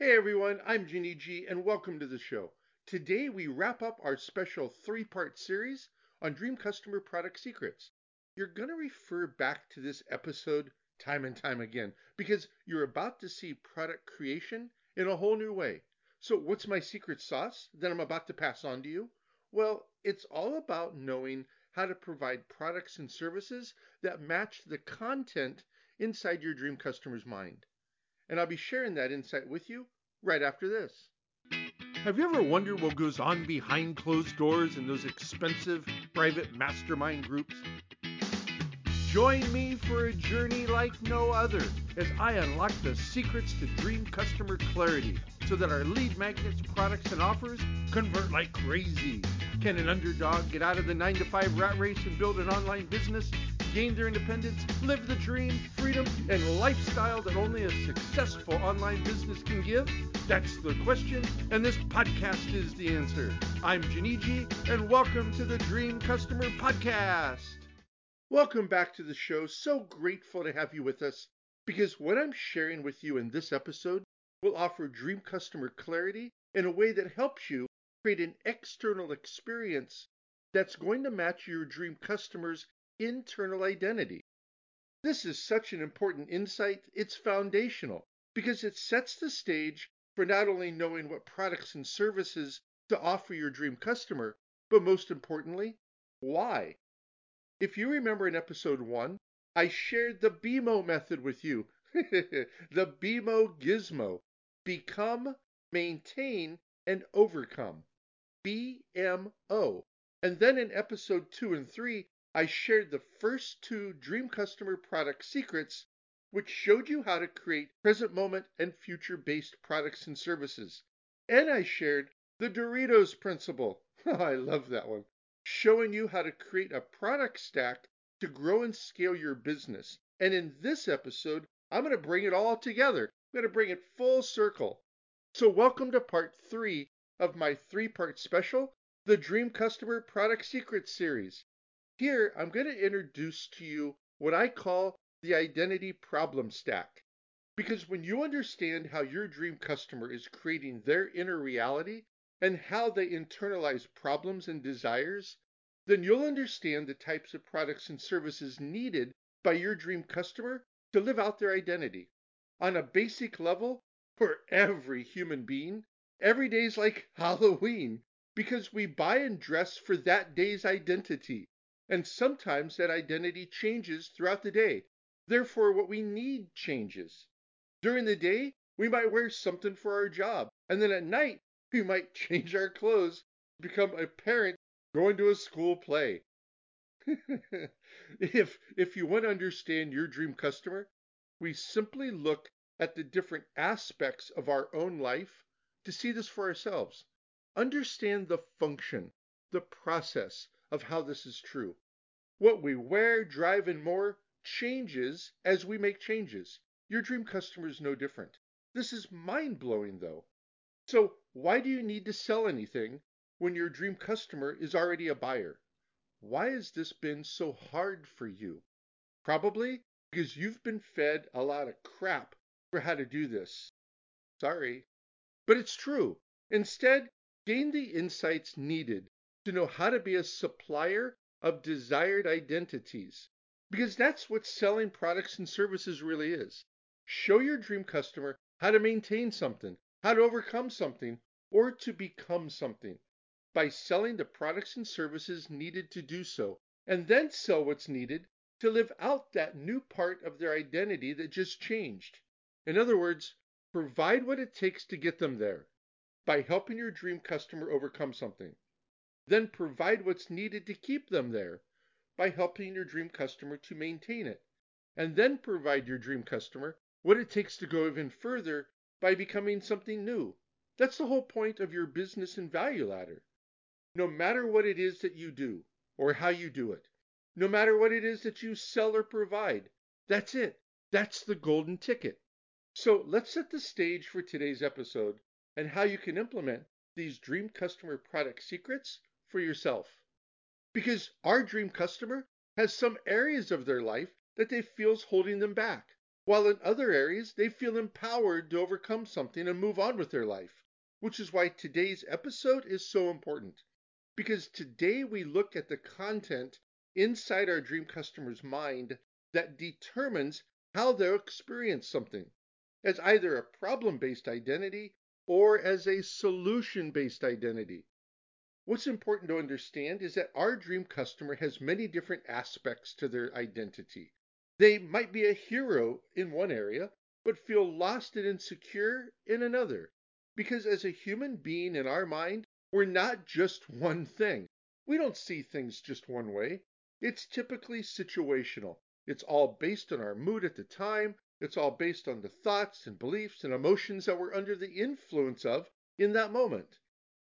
Hey everyone, I'm Jeniji, and welcome to the show. Today we wrap up our special three part series on Dream Customer Product Secrets. You're going to refer back to this episode time and time again because you're about to see product creation in a whole new way. So, what's my secret sauce that I'm about to pass on to you? Well, it's all about knowing how to provide products and services that match the content inside your dream customer's mind. And I'll be sharing that insight with you right after this. Have you ever wondered what goes on behind closed doors in those expensive private mastermind groups? Join me for a journey like no other as I unlock the secrets to dream customer clarity so that our lead magnets, products, and offers convert like crazy. Can an underdog get out of the 9 to 5 rat race and build an online business gain their independence, live the dream, freedom, and lifestyle that only a successful online business can give? That's the question, and this podcast is the answer. I'm Jeniji, and welcome to the Dream Customer Podcast. Welcome back to the show. So grateful to have you with us because what I'm sharing with you in this episode will offer dream customer clarity in a way that helps you create an external experience that's going to match your dream customers internal identity. This is such an important insight, it's foundational because it sets the stage for not only knowing what products and services to offer your dream customer, but most importantly, why. If you remember in episode one, I shared the BMO method with you. the BMO gizmo. Become, maintain, and overcome. BMO. And then in episode two and three, I shared the first two Dream Customer product secrets, which showed you how to create present moment and future based products and services. And I shared the Doritos principle. I love that one. Showing you how to create a product stack to grow and scale your business. And in this episode, I'm going to bring it all together. I'm going to bring it full circle. So, welcome to part three of my three part special, the Dream Customer Product Secrets series. Here, I'm going to introduce to you what I call the identity problem stack. Because when you understand how your dream customer is creating their inner reality and how they internalize problems and desires, then you'll understand the types of products and services needed by your dream customer to live out their identity. On a basic level, for every human being, every day is like Halloween because we buy and dress for that day's identity. And sometimes that identity changes throughout the day. Therefore, what we need changes. During the day, we might wear something for our job. And then at night, we might change our clothes become a parent going to a school play. if, if you want to understand your dream customer, we simply look at the different aspects of our own life to see this for ourselves. Understand the function, the process, of how this is true. What we wear, drive, and more changes as we make changes. Your dream customer is no different. This is mind blowing, though. So, why do you need to sell anything when your dream customer is already a buyer? Why has this been so hard for you? Probably because you've been fed a lot of crap for how to do this. Sorry. But it's true. Instead, gain the insights needed to know how to be a supplier of desired identities. Because that's what selling products and services really is. Show your dream customer how to maintain something, how to overcome something, or to become something by selling the products and services needed to do so, and then sell what's needed to live out that new part of their identity that just changed. In other words, provide what it takes to get them there by helping your dream customer overcome something. Then provide what's needed to keep them there by helping your dream customer to maintain it. And then provide your dream customer what it takes to go even further by becoming something new. That's the whole point of your business and value ladder. No matter what it is that you do or how you do it, no matter what it is that you sell or provide, that's it. That's the golden ticket. So let's set the stage for today's episode and how you can implement these dream customer product secrets for yourself. Because our dream customer has some areas of their life that they feel is holding them back. while in other areas they feel empowered to overcome something and move on with their life, which is why today's episode is so important. Because today we look at the content inside our dream customer's mind that determines how they'll experience something as either a problem based identity or as a solution based identity. What's important to understand is that our dream customer has many different aspects to their identity. They might be a hero in one area, but feel lost and insecure in another. Because as a human being in our mind, we're not just one thing. We don't see things just one way. It's typically situational. It's all based on our mood at the time. It's all based on the thoughts and beliefs and emotions that we're under the influence of in that moment.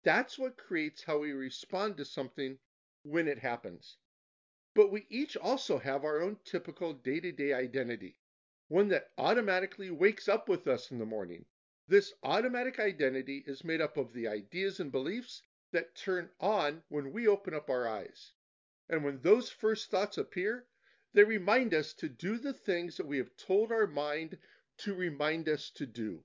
That's what creates how we respond to something when it happens. But we each also have our own typical day to day identity, one that automatically wakes up with us in the morning. This automatic identity is made up of the ideas and beliefs that turn on when we open up our eyes. And when those first thoughts appear, they remind us to do the things that we have told our mind to remind us to do,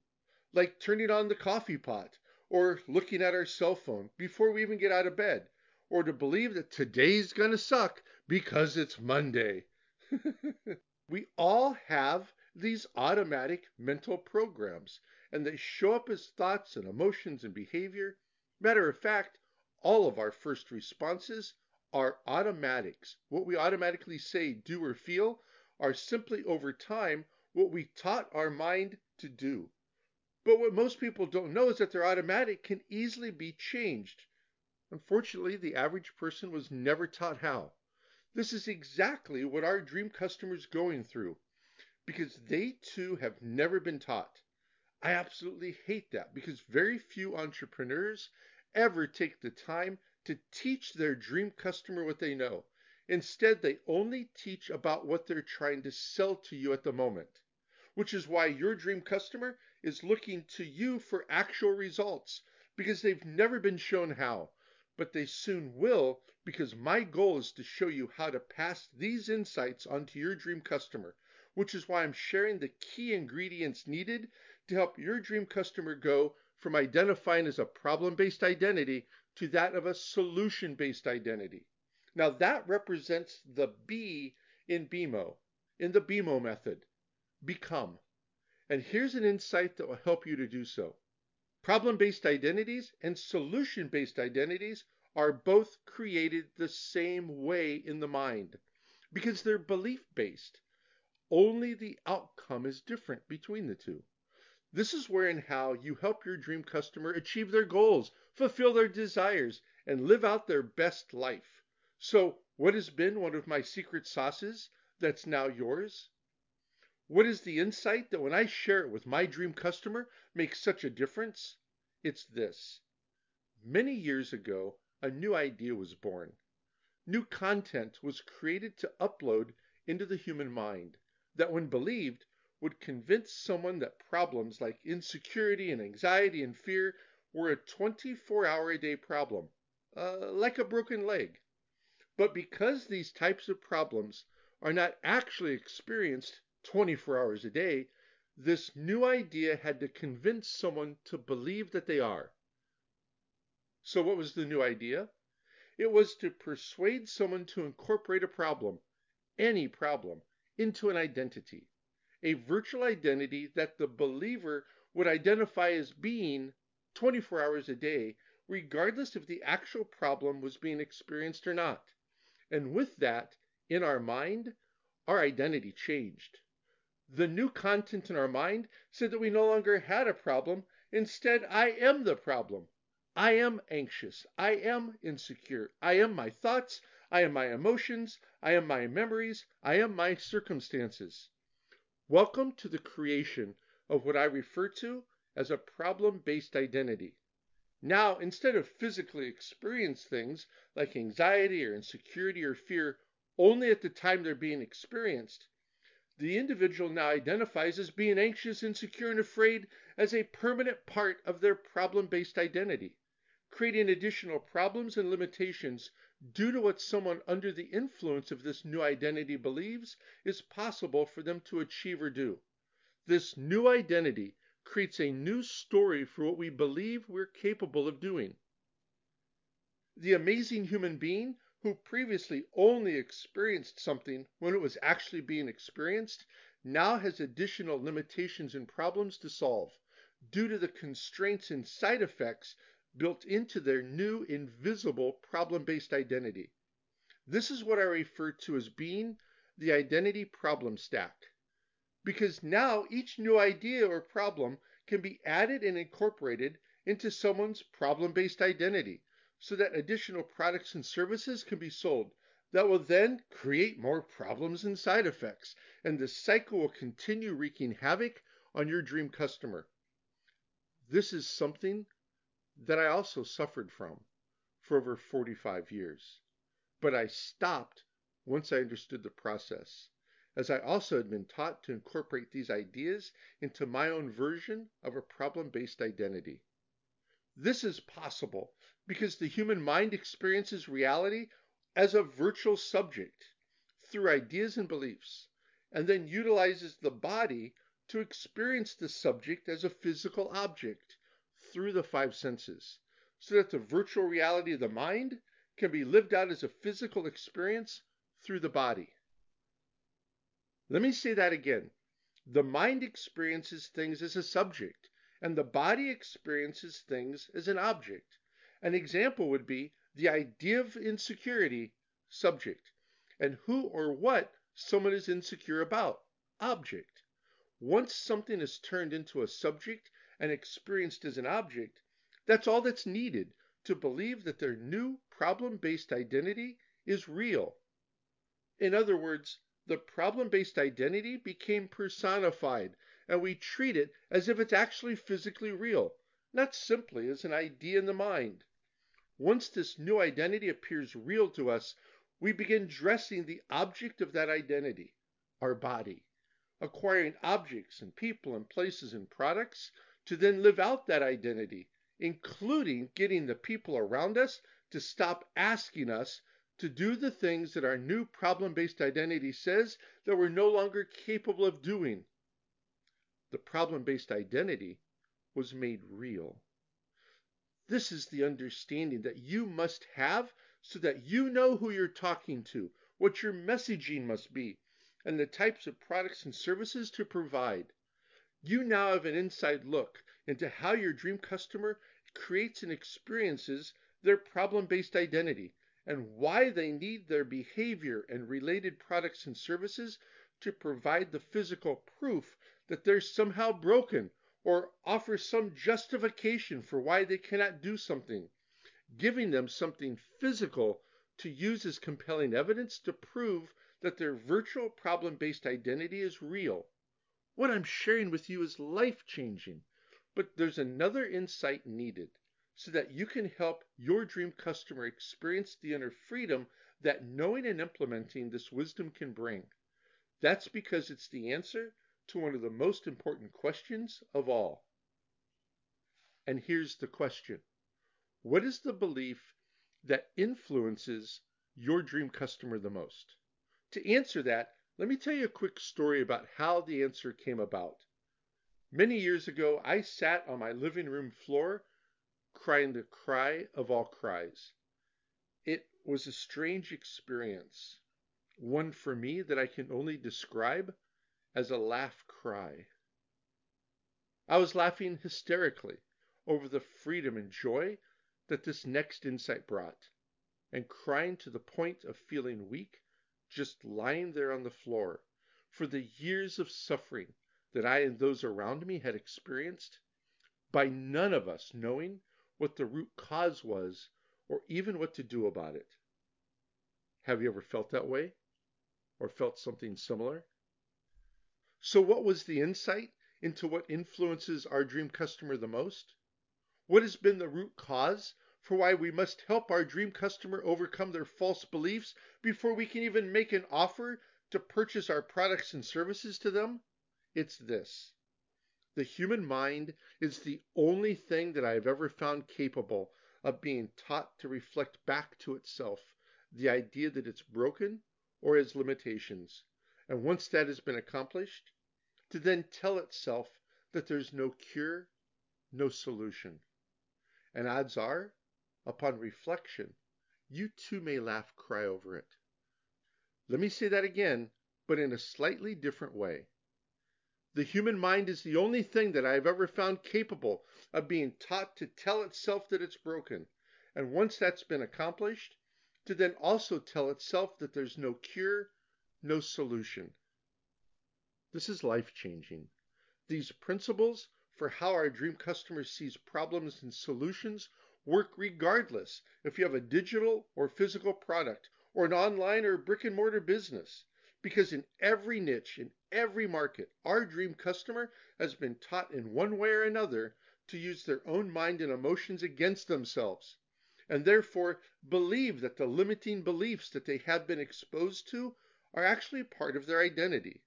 like turning on the coffee pot or looking at our cell phone before we even get out of bed, or to believe that today's going to suck because it's Monday. we all have these automatic mental programs, and they show up as thoughts and emotions and behavior. Matter of fact, all of our first responses are automatics. What we automatically say, do, or feel are simply over time what we taught our mind to do. But what most people don't know is that their automatic can easily be changed. Unfortunately, the average person was never taught how. This is exactly what our dream customer is going through because they too have never been taught. I absolutely hate that because very few entrepreneurs ever take the time to teach their dream customer what they know. Instead, they only teach about what they're trying to sell to you at the moment which is why your dream customer is looking to you for actual results because they've never been shown how. But they soon will because my goal is to show you how to pass these insights onto your dream customer, which is why I'm sharing the key ingredients needed to help your dream customer go from identifying as a problem based identity to that of a solution based identity. Now, that represents the B in BEMO, in the BEMO method become. And here's an insight that will help you to do so. Problem based identities and solution based identities are both created the same way in the mind because they're belief based. Only the outcome is different between the two. This is where and how you help your dream customer achieve their goals, fulfill their desires, and live out their best life. So, what has been one of my secret sauces that's now yours? What is the insight that when I share it with my dream customer makes such a difference? It's this. Many years ago, a new idea was born. New content was created to upload into the human mind that, when believed, would convince someone that problems like insecurity and anxiety and fear were a 24 hour a day problem, uh, like a broken leg. But because these types of problems are not actually experienced 24 hours a day, this new idea had to convince someone to believe that they are. So, what was the new idea? It was to persuade someone to incorporate a problem, any problem, into an identity, a virtual identity that the believer would identify as being 24 hours a day, regardless if the actual problem was being experienced or not. And with that, in our mind, our identity changed. The new content in our mind said that we no longer had a problem. Instead, I am the problem. I am anxious. I am insecure. I am my thoughts. I am my emotions. I am my memories. I am my circumstances. Welcome to the creation of what I refer to as a problem based identity. Now, instead of physically experience things like anxiety or insecurity or fear only at the time they're being experienced, the individual now identifies as being anxious, insecure, and afraid as a permanent part of their problem based identity, creating additional problems and limitations due to what someone under the influence of this new identity believes is possible for them to achieve or do. This new identity creates a new story for what we believe we're capable of doing. The amazing human being who previously only experienced something when it was actually being experienced now has additional limitations and problems to solve due to the constraints and side effects built into their new invisible problem based identity. This is what I refer to as being the identity problem stack because now each new idea or problem can be added and incorporated into someone's problem based identity so that additional products and services can be sold that will then create more problems and side effects. And the cycle will continue wreaking havoc on your dream customer. This is something that I also suffered from for over 45 years. But I stopped once I understood the process as I also had been taught to incorporate these ideas into my own version of a problem based identity. This is possible because the human mind experiences reality as a virtual subject through ideas and beliefs, and then utilizes the body to experience the subject as a physical object through the five senses, so that the virtual reality of the mind can be lived out as a physical experience through the body. Let me say that again. The mind experiences things as a subject, and the body experiences things as an object. An example would be the idea of insecurity, subject, and who or what someone is insecure about, object. Once something is turned into a subject and experienced as an object, that's all that's needed to believe that their new problem based identity is real. In other words, the problem based identity became personified, and we treat it as if it's actually physically real, not simply as an idea in the mind. Once this new identity appears real to us, we begin dressing the object of that identity, our body, acquiring objects and people and places and products to then live out that identity, including getting the people around us to stop asking us to do the things that our new problem based identity says that we're no longer capable of doing. The problem based identity was made real. This is the understanding that you must have so that you know who you're talking to, what your messaging must be, and the types of products and services to provide. You now have an inside look into how your dream customer creates and experiences their problem based identity and why they need their behavior and related products and services to provide the physical proof that they're somehow broken or offer some justification for why they cannot do something, giving them something physical to use as compelling evidence to prove that their virtual problem based identity is real. What I'm sharing with you is life changing, but there's another insight needed so that you can help your dream customer experience the inner freedom that knowing and implementing this wisdom can bring. That's because it's the answer to one of the most important questions of all. And here's the question What is the belief that influences your dream customer the most? To answer that, let me tell you a quick story about how the answer came about. Many years ago, I sat on my living room floor crying the cry of all cries. It was a strange experience, one for me that I can only describe as a laugh cry. I was laughing hysterically over the freedom and joy that this next insight brought, and crying to the point of feeling weak just lying there on the floor for the years of suffering that I and those around me had experienced, by none of us knowing what the root cause was or even what to do about it. Have you ever felt that way? Or felt something similar? So, what was the insight into what influences our dream customer the most? What has been the root cause for why we must help our dream customer overcome their false beliefs before we can even make an offer to purchase our products and services to them? It's this the human mind is the only thing that I have ever found capable of being taught to reflect back to itself the idea that it's broken or has limitations. And once that has been accomplished, to then tell itself that there's no cure, no solution. And odds are, upon reflection, you too may laugh cry over it. Let me say that again, but in a slightly different way. The human mind is the only thing that I have ever found capable of being taught to tell itself that it's broken, and once that's been accomplished, to then also tell itself that there's no cure, no solution. This is life changing. These principles for how our dream customer sees problems and solutions work regardless if you have a digital or physical product or an online or brick and mortar business. Because in every niche, in every market, our dream customer has been taught in one way or another to use their own mind and emotions against themselves, and therefore believe that the limiting beliefs that they have been exposed to are actually part of their identity.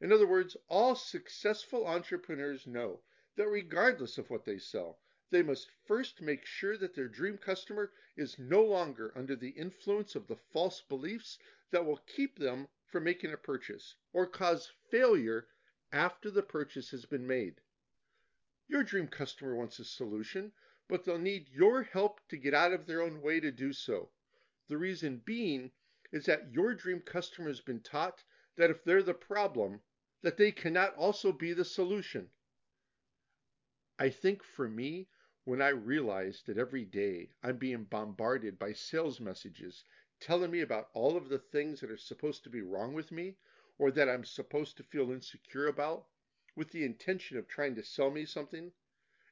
In other words, all successful entrepreneurs know that regardless of what they sell, they must first make sure that their dream customer is no longer under the influence of the false beliefs that will keep them from making a purchase or cause failure after the purchase has been made. Your dream customer wants a solution, but they'll need your help to get out of their own way to do so. The reason being is that your dream customer has been taught that if they're the problem, that they cannot also be the solution. I think for me, when I realized that every day I'm being bombarded by sales messages telling me about all of the things that are supposed to be wrong with me or that I'm supposed to feel insecure about with the intention of trying to sell me something,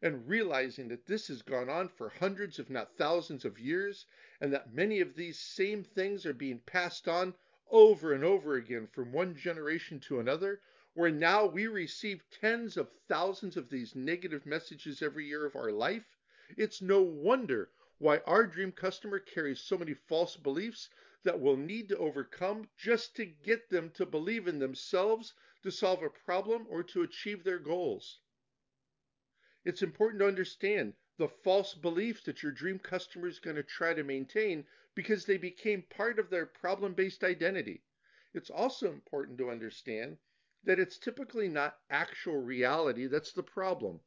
and realizing that this has gone on for hundreds, if not thousands, of years, and that many of these same things are being passed on over and over again from one generation to another, where now we receive tens of thousands of these negative messages every year of our life, it's no wonder why our dream customer carries so many false beliefs that we'll need to overcome just to get them to believe in themselves to solve a problem or to achieve their goals. It's important to understand the false beliefs that your dream customer is going to try to maintain because they became part of their problem based identity. It's also important to understand that it's typically not actual reality that's the problem,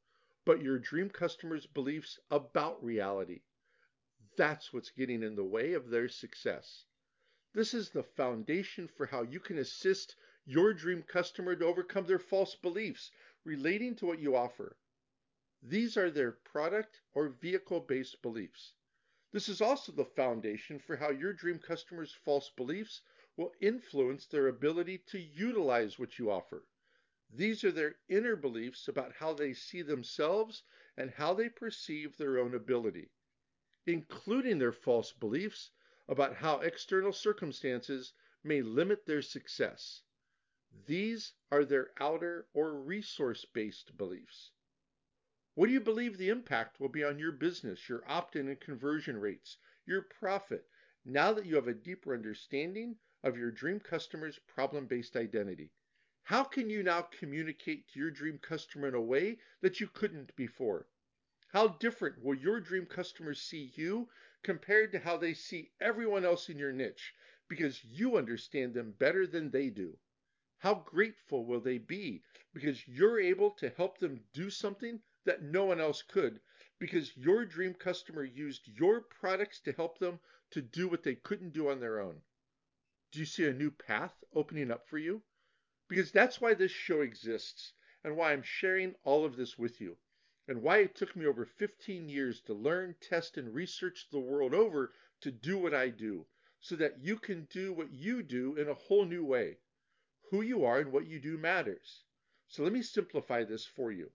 but your dream customer's beliefs about reality. That's what's getting in the way of their success. This is the foundation for how you can assist your dream customer to overcome their false beliefs relating to what you offer. These are their product or vehicle based beliefs. This is also the foundation for how your dream customer's false beliefs will influence their ability to utilize what you offer. These are their inner beliefs about how they see themselves and how they perceive their own ability, including their false beliefs about how external circumstances may limit their success. These are their outer or resource based beliefs. What do you believe the impact will be on your business, your opt in and conversion rates, your profit, now that you have a deeper understanding of your dream customer's problem based identity. How can you now communicate to your dream customer in a way that you couldn't before? How different will your dream customers see you compared to how they see everyone else in your niche because you understand them better than they do? How grateful will they be because you're able to help them do something that no one else could because your dream customer used your products to help them to do what they couldn't do on their own? Do you see a new path opening up for you? Because that's why this show exists and why I'm sharing all of this with you and why it took me over 15 years to learn, test, and research the world over to do what I do so that you can do what you do in a whole new way. Who you are and what you do matters. So let me simplify this for you.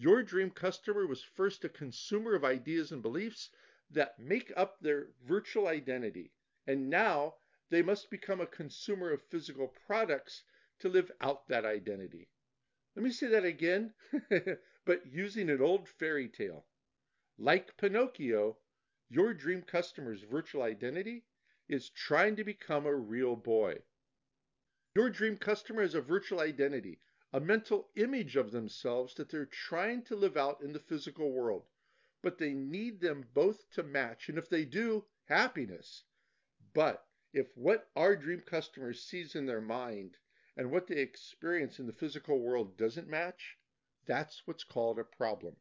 Your dream customer was first a consumer of ideas and beliefs that make up their virtual identity, and now they must become a consumer of physical products to live out that identity. Let me say that again, but using an old fairy tale. Like Pinocchio, your dream customer's virtual identity is trying to become a real boy. Your dream customer has a virtual identity, a mental image of themselves that they're trying to live out in the physical world. But they need them both to match, and if they do, happiness. But if what our dream customer sees in their mind and what they experience in the physical world doesn't match, that's what's called a problem.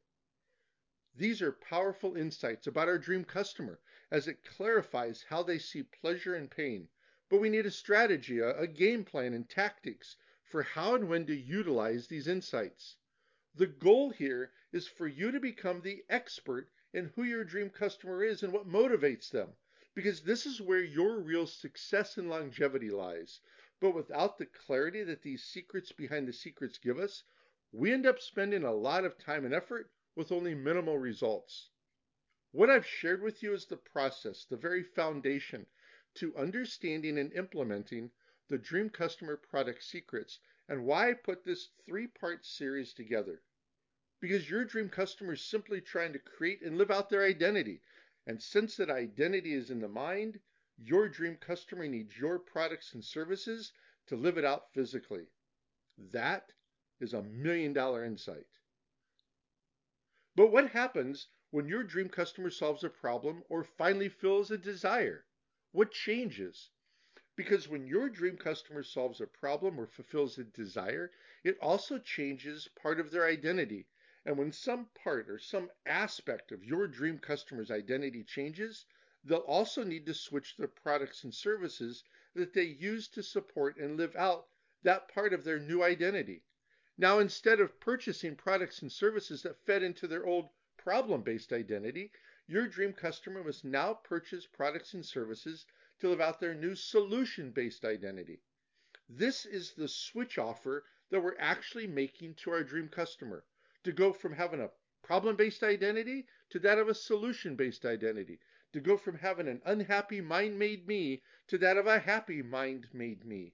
These are powerful insights about our dream customer as it clarifies how they see pleasure and pain. But we need a strategy, a, game plan, and tactics for how and when to utilize these insights. The goal here is for you to become the expert in who your dream customer is and what motivates them, because this is where your real success and longevity lies. But without the clarity that these secrets behind the secrets give us, we end up spending a lot of time and effort with only minimal results. What I've shared with you is the process, the very foundation to understanding and implementing the Dream Customer product secrets and why I put this three part series together. Because your dream customer is simply trying to create and live out their identity. And since that identity is in the mind, your dream customer needs your products and services to live it out physically. That is a million dollar insight. But what happens when your dream customer solves a problem or finally fills a desire? What changes? Because when your dream customer solves a problem or fulfills a desire, it also changes part of their identity. And when some part or some aspect of your dream customer's identity changes, they'll also need to switch the products and services that they use to support and live out that part of their new identity. Now, instead of purchasing products and services that fed into their old problem based identity, your dream customer must now purchase products and services to live out their new solution based identity. This is the switch offer that we're actually making to our dream customer to go from having a problem based identity to that of a solution based identity, to go from having an unhappy mind made me to that of a happy mind made me.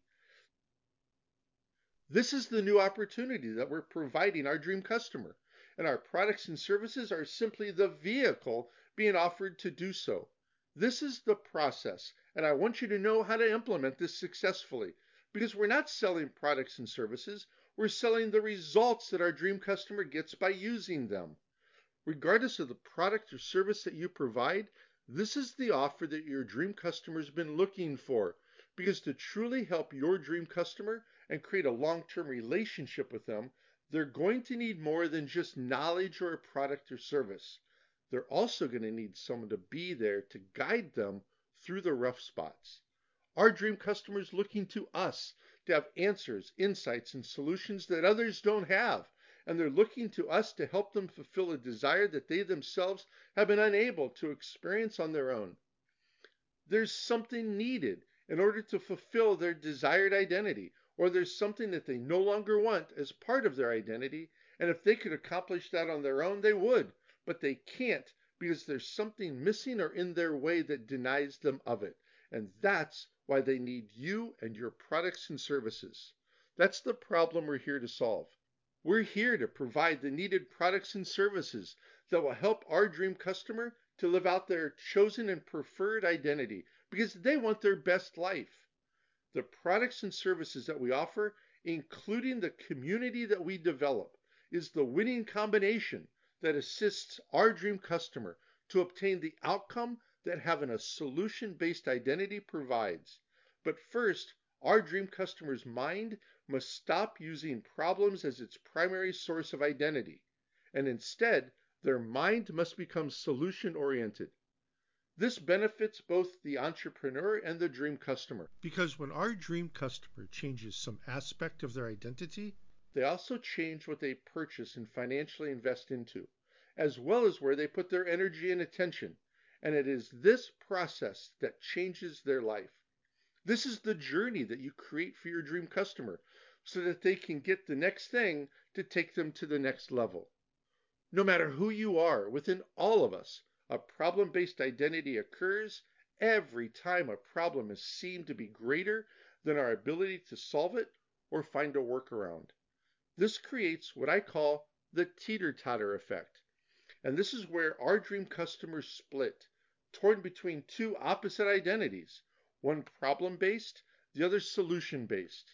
This is the new opportunity that we're providing our dream customer, and our products and services are simply the vehicle being offered to do so. This is the process, and I want you to know how to implement this successfully because we're not selling products and services, we're selling the results that our dream customer gets by using them. Regardless of the product or service that you provide, this is the offer that your dream customer's been looking for. Because to truly help your dream customer, and create a long term relationship with them, they're going to need more than just knowledge or a product or service. They're also going to need someone to be there to guide them through the rough spots. Our dream customers looking to us to have answers, insights, and solutions that others don't have. And they're looking to us to help them fulfill a desire that they themselves have been unable to experience on their own. There's something needed in order to fulfill their desired identity or there's something that they no longer want as part of their identity, and if they could accomplish that on their own, they would, but they can't because there's something missing or in their way that denies them of it. And that's why they need you and your products and services. That's the problem we're here to solve. We're here to provide the needed products and services that will help our dream customer to live out their chosen and preferred identity because they want their best life. The products and services that we offer, including the community that we develop, is the winning combination that assists our dream customer to obtain the outcome that having a solution based identity provides. But first, our dream customer's mind must stop using problems as its primary source of identity, and instead, their mind must become solution oriented. This benefits both the entrepreneur and the dream customer. Because when our dream customer changes some aspect of their identity, they also change what they purchase and financially invest into, as well as where they put their energy and attention. And it is this process that changes their life. This is the journey that you create for your dream customer so that they can get the next thing to take them to the next level. No matter who you are, within all of us, a problem based identity occurs every time a problem is seen to be greater than our ability to solve it or find a workaround. This creates what I call the teeter totter effect. And this is where our dream customers split, torn between two opposite identities, one problem based, the other solution based.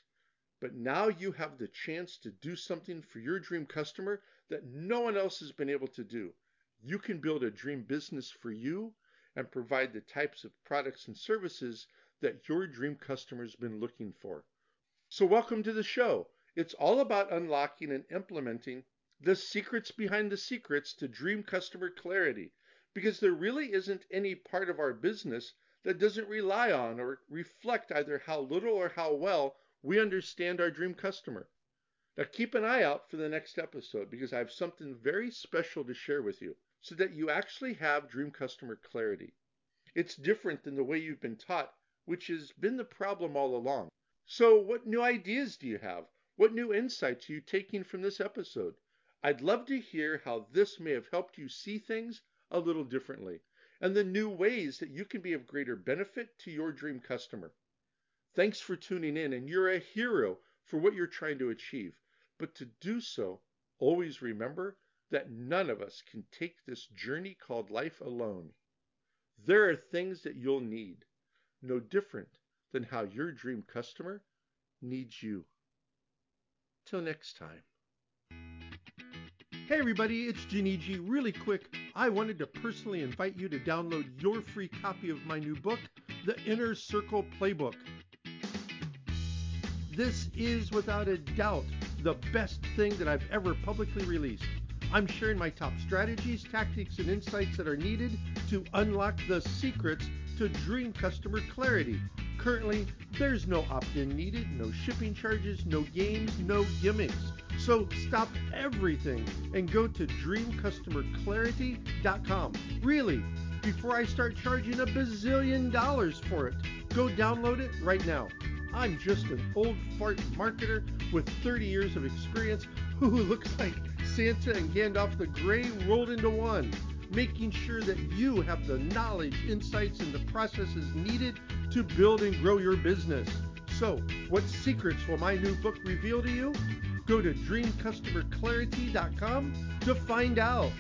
But now you have the chance to do something for your dream customer that no one else has been able to do. You can build a dream business for you and provide the types of products and services that your dream customer's been looking for. So, welcome to the show. It's all about unlocking and implementing the secrets behind the secrets to dream customer clarity because there really isn't any part of our business that doesn't rely on or reflect either how little or how well we understand our dream customer. Now, keep an eye out for the next episode because I have something very special to share with you so that you actually have dream customer clarity. It's different than the way you've been taught, which has been the problem all along. So, what new ideas do you have? What new insights are you taking from this episode? I'd love to hear how this may have helped you see things a little differently and the new ways that you can be of greater benefit to your dream customer. Thanks for tuning in, and you're a hero for what you're trying to achieve. But to do so, always remember that none of us can take this journey called life alone. There are things that you'll need, no different than how your dream customer needs you. Till next time. Hey everybody, it's Jeniji. Really quick, I wanted to personally invite you to download your free copy of my new book, The Inner Circle Playbook. This is without a doubt the best thing that I've ever publicly released. I'm sharing my top strategies, tactics, and insights that are needed to unlock the secrets to dream customer clarity. Currently, there's no opt in needed, no shipping charges, no games, no gimmicks. So stop everything and go to dreamcustomerclarity.com. Really, before I start charging a bazillion dollars for it, go download it right now. I'm just an old fart marketer with 30 years of experience who looks like Santa and Gandalf the Grey rolled into one, making sure that you have the knowledge, insights, and the processes needed to build and grow your business. So, what secrets will my new book reveal to you? Go to dreamcustomerclarity.com to find out.